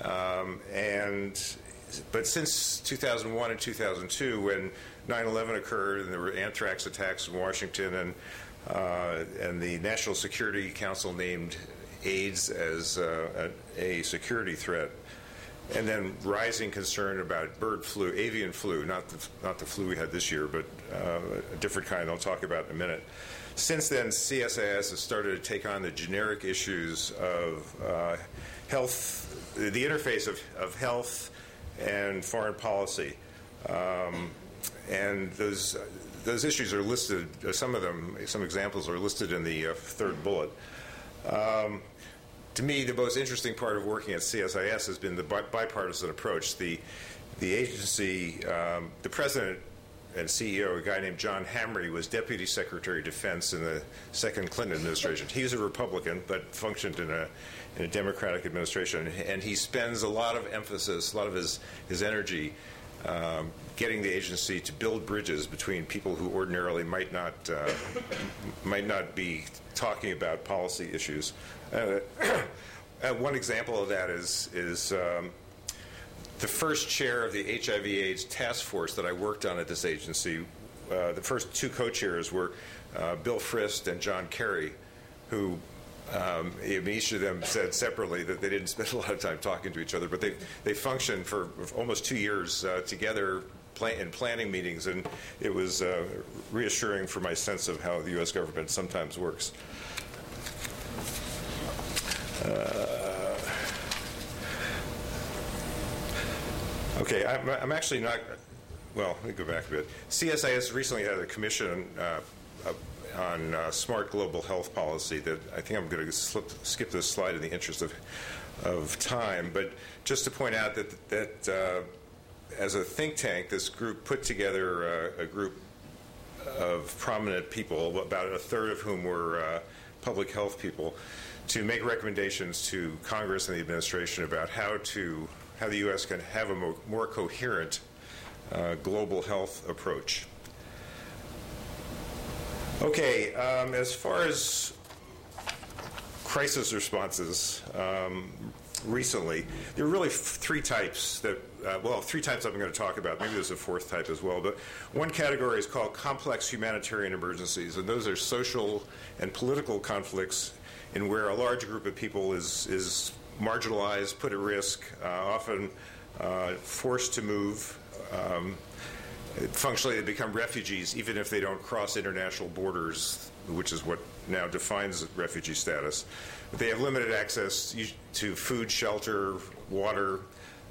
Speaker 3: um, and but since 2001 and 2002, when 9/11 occurred and there were anthrax attacks in Washington, and uh, and the National Security Council named AIDS as uh, a, a security threat and then rising concern about bird flu, avian flu, not the, not the flu we had this year, but uh, a different kind I'll talk about in a minute. Since then, CSIS has started to take on the generic issues of uh, health, the interface of, of health and foreign policy. Um, and those, those issues are listed, some of them, some examples are listed in the uh, third bullet. Um, to me, the most interesting part of working at CSIS has been the bipartisan approach. The, the agency, um, the president and CEO, a guy named John Hamre, was Deputy Secretary of Defense in the second Clinton administration. He was a Republican, but functioned in a, in a Democratic administration. And he spends a lot of emphasis, a lot of his, his energy um, getting the agency to build bridges between people who ordinarily might not uh, might not be talking about policy issues. Uh, uh, one example of that is is um, the first chair of the HIV/AIDS task force that I worked on at this agency. Uh, the first two co-chairs were uh, Bill Frist and John Kerry, who um, each of them said separately that they didn't spend a lot of time talking to each other, but they they functioned for almost two years uh, together in planning meetings, and it was uh, reassuring for my sense of how the U.S. government sometimes works. Uh, okay, I'm, I'm, actually not. Well, let me go back a bit. CSIS recently had a commission uh, on uh, smart global health policy that I think I'm going to skip this slide in the interest of, of time. But just to point out that, that uh, as a think tank, this group put together uh, a group of prominent people, about a third of whom were uh, public health people, to make recommendations to Congress and the administration about how to how the U.S. can have a more, more coherent uh, global health approach. Okay, um, as far as crisis responses um, recently, there are really three types that, uh, well, three types I'm going to talk about. Maybe there's a fourth type as well. But one category is called complex humanitarian emergencies, and those are social and political conflicts in where a large group of people is, is marginalized, put at risk, uh, often uh, forced to move. Um, functionally they become refugees even if they don't cross international borders, which is what now defines refugee status. But they have limited access to food, shelter, water,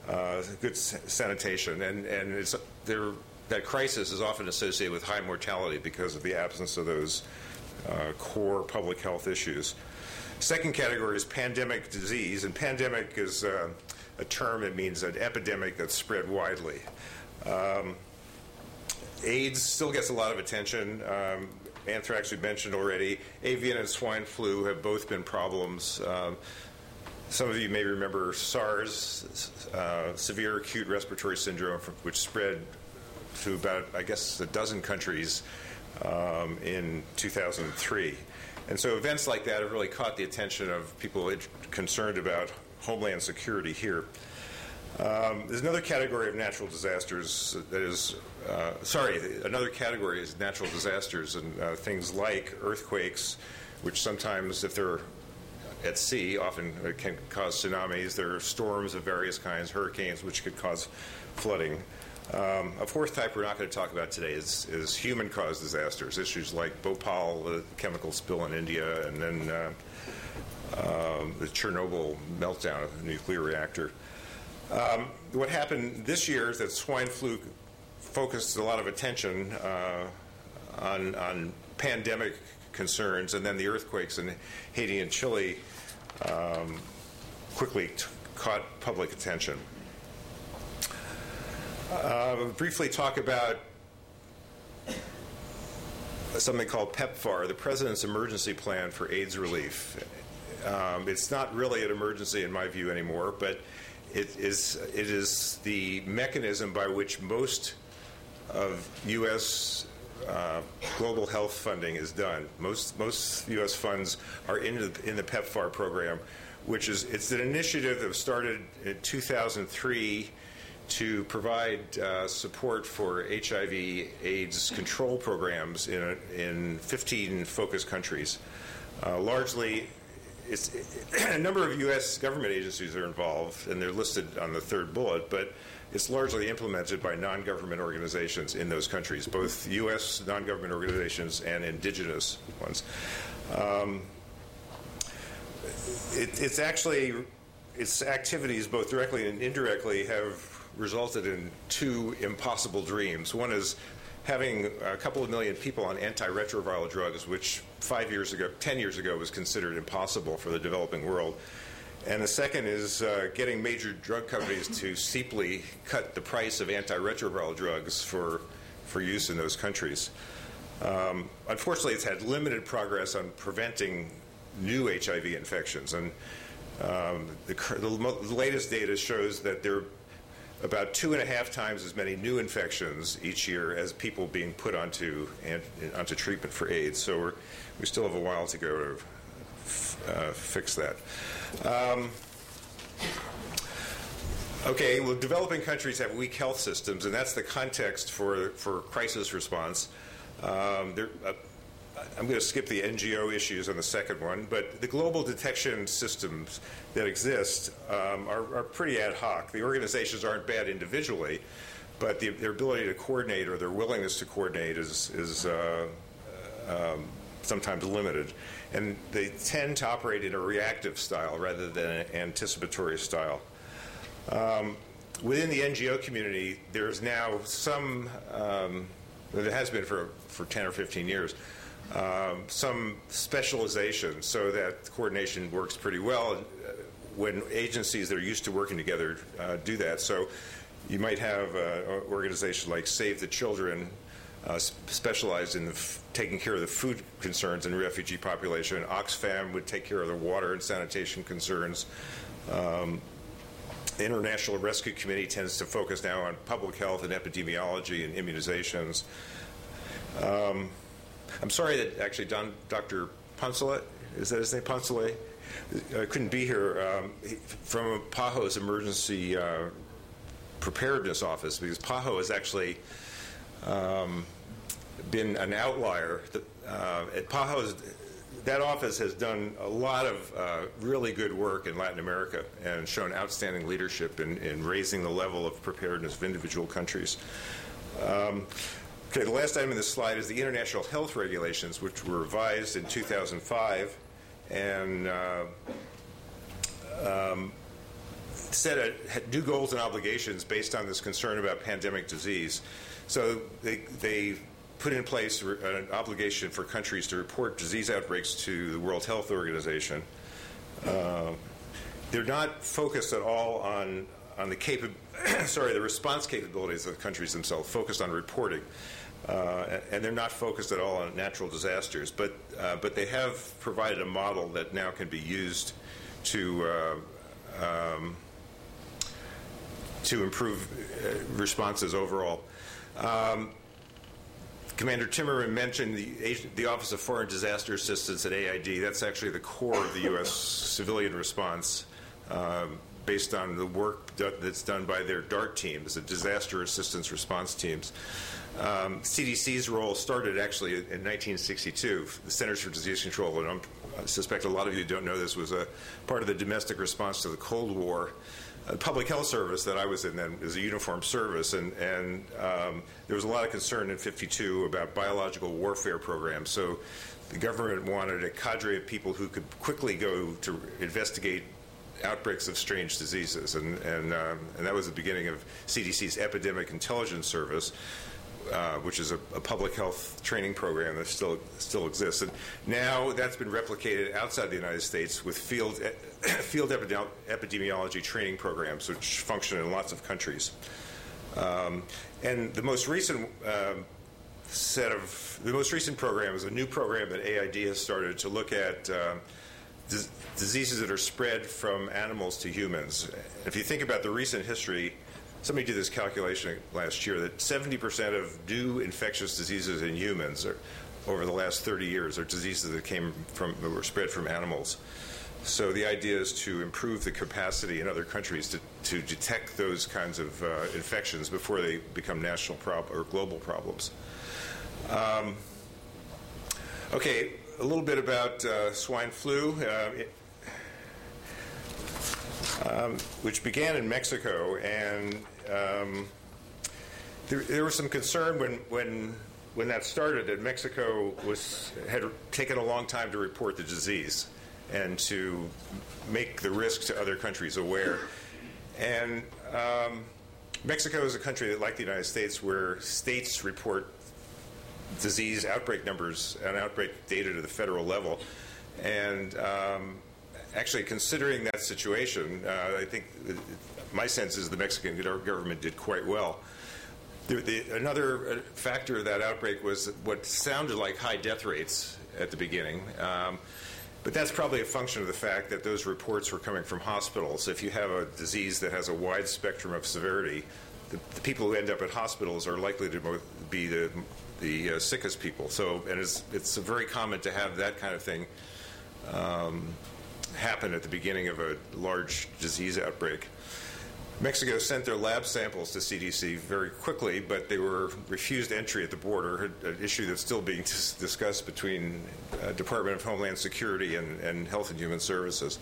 Speaker 3: uh, good sanitation, and and it's that crisis is often associated with high mortality because of the absence of those uh, core public health issues. Second category is pandemic disease, and pandemic is uh, a term that means an epidemic that's spread widely. Um, AIDS still gets a lot of attention. Um, anthrax we mentioned already. Avian and swine flu have both been problems. Um, some of you may remember SARS, uh, severe acute respiratory syndrome, which spread to about, I guess, a dozen countries um, in 2003. And so events like that have really caught the attention of people concerned about homeland security here. Um, there's another category of natural disasters that is, uh, sorry, another category is natural disasters and uh, things like earthquakes, which sometimes, if they're at sea, often can cause tsunamis. There are storms of various kinds, hurricanes, which could cause flooding. Um, a fourth type we're not going to talk about today is, is human caused disasters, issues like Bhopal, the chemical spill in India, and then uh, um, the Chernobyl meltdown of the nuclear reactor. Um, what happened this year is that swine flu focused a lot of attention uh, on, on pandemic concerns, and then the earthquakes in Haiti and Chile um, quickly t- caught public attention. Uh, briefly talk about something called PEPFAR, the President's Emergency Plan for AIDS Relief. Um, it's not really an emergency in my view anymore, but it is, it is the mechanism by which most of U.S. Uh, global health funding is done. Most, most U.S. funds are in the, in the PEPFAR program, which is it's an initiative that was started in 2003 to provide uh, support for HIV/AIDS control programs in a, in 15 focus countries. Uh, largely, a number of U.S. government agencies are involved, and they're listed on the third bullet, but it's largely implemented by non government organizations in those countries, both U.S. non government organizations and indigenous ones. Um, it, it's actually, its activities, both directly and indirectly, have resulted in two impossible dreams. One is having a couple of million people on antiretroviral drugs, which five years ago, 10 years ago, was considered impossible for the developing world. And the second is uh, getting major drug companies to steeply cut the price of antiretroviral drugs for, for use in those countries. Um, unfortunately, it's had limited progress on preventing new HIV infections. And um, the, the, latest data shows that there about two and a half times as many new infections each year as people being put onto onto treatment for AIDS. So we we still have a while to go to uh, fix that. Um, okay, well, developing countries have weak health systems, and that's the context for for crisis response. Um, there, uh, I'm going to skip the NGO issues on the second one, but the global detection systems that exist um, are, are, pretty ad hoc. The organizations aren't bad individually, but the, their ability to coordinate or their willingness to coordinate is, is uh, um, sometimes limited. And they tend to operate in a reactive style rather than an anticipatory style. Um, within the NGO community, there's now some, um, there has been for, for 10 or 15 years, um, some specialization so that coordination works pretty well uh, when agencies that are used to working together uh, do that. So you might have an organization like Save the Children uh, specialized in f- taking care of the food concerns in refugee population. Oxfam would take care of the water and sanitation concerns. Um, International Rescue Committee tends to focus now on public health and epidemiology and immunizations. Um, I'm sorry that actually Don, Dr. Poncelet, is that his name, Poncelet? I couldn't be here um, from PAHO's emergency uh, preparedness office because PAHO has actually um, been an outlier. Uh, at PAHO's, that office has done a lot of uh, really good work in Latin America and shown outstanding leadership in, in raising the level of preparedness of individual countries. Um, Okay, the last item in this slide is the international health regulations, which were revised in 2005 and uh, um, set a, new goals and obligations based on this concern about pandemic disease. So they, they put in place an obligation for countries to report disease outbreaks to the World Health Organization. Uh, they're not focused at all on on the capa- sorry the response capabilities of the countries themselves, focused on reporting. Uh, and they're not focused at all on natural disasters, but uh, but they have provided a model that now can be used to uh, um, to improve uh, responses overall. Um, Commander Timmerman mentioned the, the Office of Foreign Disaster Assistance at AID. That's actually the core of the U.S. civilian response. Um, based on the work that's done by their DART teams, the disaster assistance response teams. Um, CDC's role started actually in 1962. The Centers for Disease Control, and I'm, i suspect a lot of you don't know this, was a part of the domestic response to the Cold War. Uh, public health service that I was in then was a uniform service, and, and um, there was a lot of concern in 52 about biological warfare programs. So the government wanted a cadre of people who could quickly go to investigate outbreaks of strange diseases, and and, um, and that was the beginning of CDC's Epidemic Intelligence Service. Uh, which is a, a, public health training program that still still exists, and now that's been replicated outside the United States with field field epidemiology training programs, which function in lots of countries. Um, and the most recent um, set of the most recent program is a new program that AID has started to look at dis- diseases that are spread from animals to humans. If you think about the recent history, somebody did this calculation last year that 70% of new infectious diseases in humans are, over the last 30 years are diseases that came from that were spread from animals. So the idea is to improve the capacity in other countries to, to detect those kinds of uh, infections before they become national prob- or global problems. Um, okay, a little bit about uh, swine flu, uh, it, um, which began in Mexico, and um, there, there, was some concern when, when, when that started that Mexico was, had taken a long time to report the disease and to make the risk to other countries aware. And um, Mexico is a country that, like the United States, where states report disease outbreak numbers and outbreak data to the federal level. And um, actually, considering that situation, uh, I think my sense is the Mexican government did quite well. The, the, another uh, factor of that outbreak was what sounded like high death rates at the beginning. Um, but that's probably a function of the fact that those reports were coming from hospitals. If you have a disease that has a wide spectrum of severity, the, the people who end up at hospitals are likely to be the the uh, sickest people. So, and it's it's very common to have that kind of thing um, happen at the beginning of a large disease outbreak. Mexico sent their lab samples to CDC very quickly, but they were refused entry at the border, an issue that's still being discussed between uh, Department of Homeland Security and, and Health and Human Services.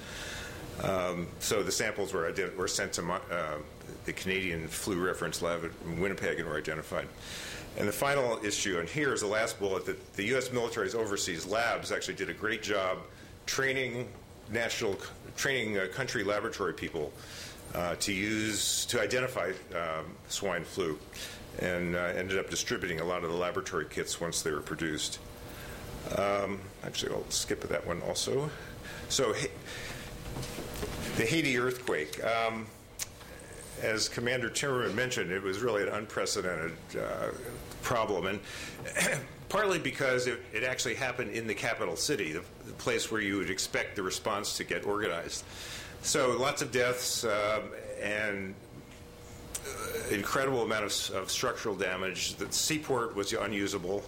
Speaker 3: Um, so the samples were, were sent to uh, the Canadian Flu Reference Lab in Winnipeg and were identified. And the final issue, and here is the last bullet, that the U.S. military's overseas labs actually did a great job training national, training uh, country laboratory people uh, to use, to identify um, swine flu, and uh, ended up distributing a lot of the laboratory kits once they were produced. Um, actually, I'll skip that one also. So, the Haiti earthquake. Um, as Commander Timmerman mentioned, it was really an unprecedented uh, problem, and partly because it, it, actually happened in the capital city, the, the, place where you would expect the response to get organized. So lots of deaths um, and uh, incredible amount of, of, structural damage. The seaport was unusable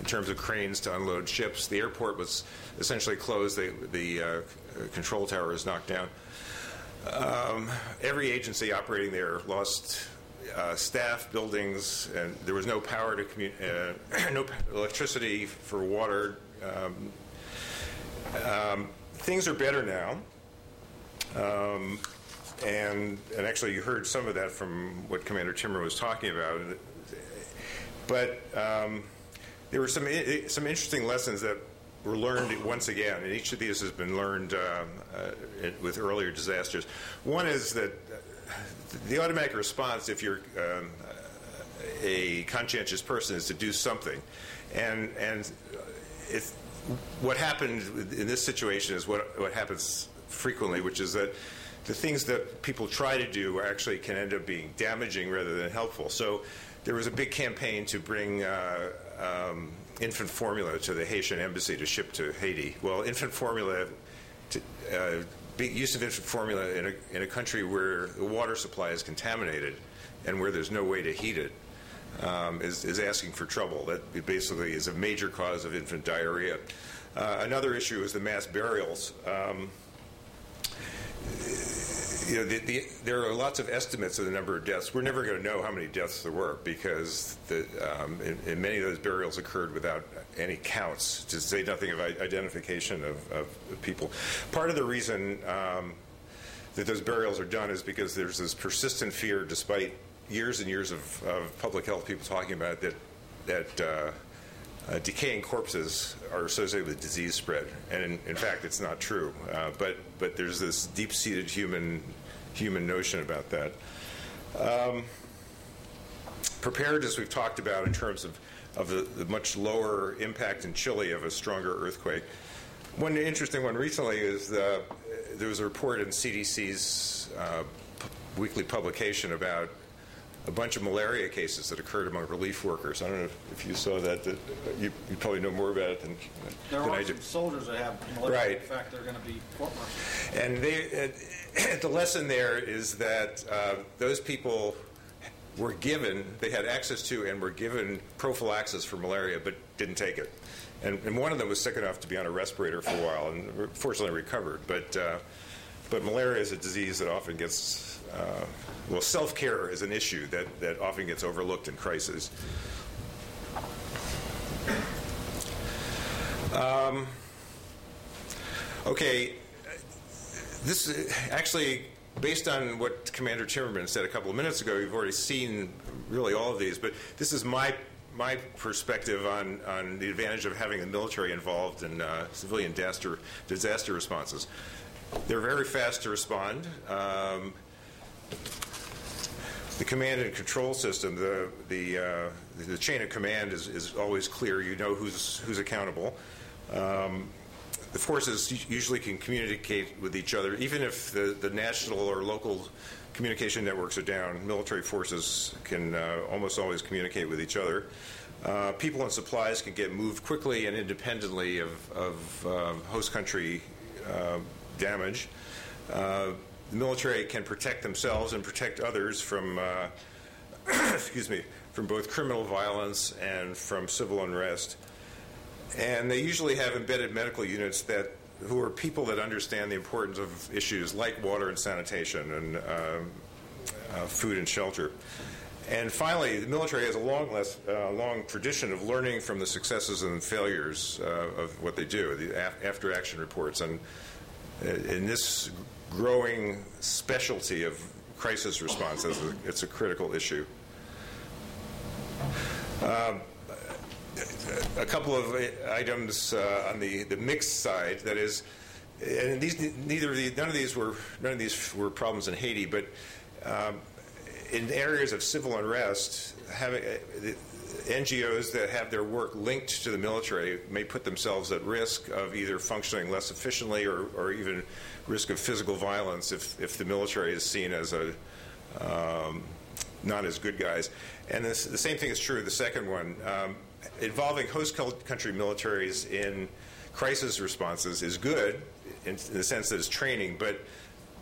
Speaker 3: in terms of cranes to unload ships. The airport was essentially closed. The, the uh, control tower was knocked down. Um, every agency operating there lost uh, staff, buildings, and there was no power to commu- uh, no electricity for water. Um, um, things are better now, um, and and actually you heard some of that from what Commander Timmer was talking about. But um, there were some some interesting lessons that were learned once again, and each of these has been learned uh, uh, with earlier disasters. One is that the automatic response, if you're um, a conscientious person, is to do something, and and if what happened in this situation is what what happens frequently, which is that the things that people try to do actually can end up being damaging rather than helpful. So there was a big campaign to bring. Uh, um, infant formula to the Haitian embassy to ship to Haiti. Well, infant formula, to, uh, use of infant formula in a, in a country where the water supply is contaminated and where there's no way to heat it um, is, is asking for trouble. That basically is a major cause of infant diarrhea. Uh, another issue is the mass burials. Um, you know, the, the, there are lots of estimates of the number of deaths. We're never going to know how many deaths there were because the, um, and, and many of those burials occurred without any counts, to say nothing of identification of, of people. Part of the reason um, that those burials are done is because there's this persistent fear, despite years and years of, of public health people talking about it, that that uh, uh, decaying corpses are associated with disease spread, and in, in fact, it's not true. Uh, but but there's this deep-seated human human notion about that. Um, preparedness we've talked about in terms of of the, the, much lower impact in Chile of a stronger earthquake. One interesting one recently is the, there was a report in CDC's uh, p- weekly publication about a bunch of malaria cases that occurred among relief workers. I don't know if you saw that. that you, you, probably know more about it than,
Speaker 2: there
Speaker 3: than I do.
Speaker 2: some soldiers that have malaria.
Speaker 3: Right.
Speaker 2: In fact, they're going to be court-martialed.
Speaker 3: And they, uh, the lesson there is that uh, those people were given, they had access to and were given prophylaxis for malaria, but didn't take it. And, and one of them was sick enough to be on a respirator for a while, and fortunately recovered. But uh, but malaria is a disease that often gets uh, well, self care is an issue that, that often gets overlooked in crisis. Um, okay, this actually, based on what Commander Timmerman said a couple of minutes ago, you've already seen really all of these, but this is my my perspective on, on the advantage of having the military involved in uh, civilian disaster, disaster responses. They're very fast to respond. Um, the command and control system, the the, uh, the chain of command is, is always clear. You know who's who's accountable. Um, the forces usually can communicate with each other, even if the, the national or local communication networks are down. Military forces can uh, almost always communicate with each other. Uh, people and supplies can get moved quickly and independently of, of uh, host country uh, damage. The military can protect themselves and protect others from, uh, excuse me, from both criminal violence and from civil unrest. And they usually have embedded medical units that who are people that understand the importance of issues like water and sanitation and um, uh, food and shelter. And finally, the military has a long, less, uh, long tradition of learning from the successes and failures uh, of what they do, the after action reports. And uh, in this growing specialty of crisis response. It's a, it's a critical issue. Um, a couple of items uh, on the, the mixed side. That is, and these neither of these, none of these were none of these were problems in Haiti, but um, in areas of civil unrest, having uh, NGOs that have their work linked to the military may put themselves at risk of either functioning less efficiently or, or even risk of physical violence if, if the military is seen as a um, not as good guys. And this, the same thing is true of the second one. Um, involving host country militaries in crisis responses is good in, in the sense that it's training, but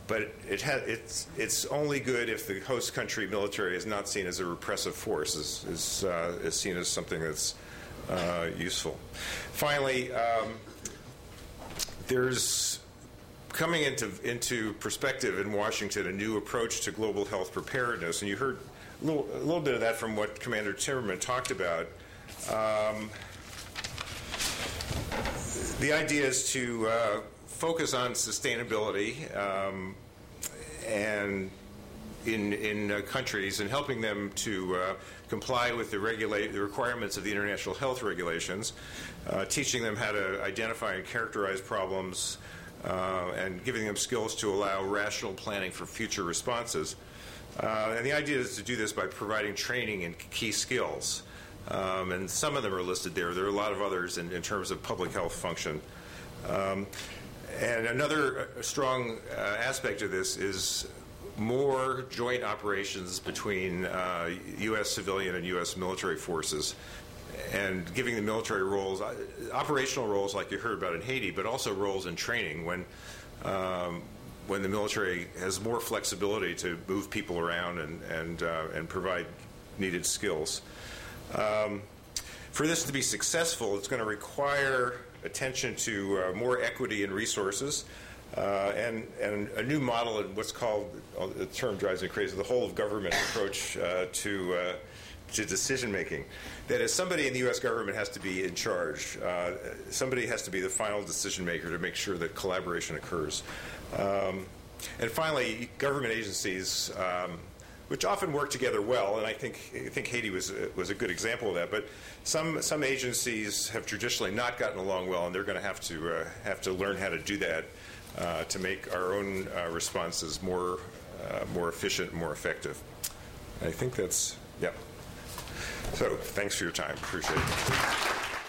Speaker 3: but it ha- it's it's only good if the host country military is not seen as a repressive force, is is, uh, is seen as something that's uh, useful. Finally, um, there's coming into into perspective in Washington a new approach to global health preparedness, and you heard a little, a little bit of that from what Commander Timmerman talked about. Um, the idea is to uh, focus on sustainability um, and in in uh, countries and helping them to uh, comply with the regulate the requirements of the international health regulations, uh, teaching them how to identify and characterize problems, uh, and giving them skills to allow rational planning for future responses. Uh, and the idea is to do this by providing training in key skills. Um, and some of them are listed there. There are a lot of others in, in terms of public health function. Um, and another uh, strong uh, aspect of this is more joint operations between uh, U.S. civilian and U.S. military forces and giving the military roles, uh, operational roles like you heard about in Haiti, but also roles in training when. Um, when the military has more flexibility to move people around and and, uh, and provide needed skills. Um, for this to be successful, it's going to require attention to uh, more equity in resources, uh, and, and a new model in what's called, uh, the term drives me crazy, the whole of government approach uh, to, to decision making. That is, somebody in the U.S. government has to be in charge. Uh, somebody has to be the final decision maker to make sure that collaboration occurs. Um, and finally, government agencies, um, which often work together well, and I think, I think Haiti was, was a good example of that, but some, some agencies have traditionally not gotten along well, and they're going to have to, uh, have to learn how to do that uh, to make our own uh, responses more, uh, more efficient, more effective. I think that's, yep. So thanks for your time. Appreciate it.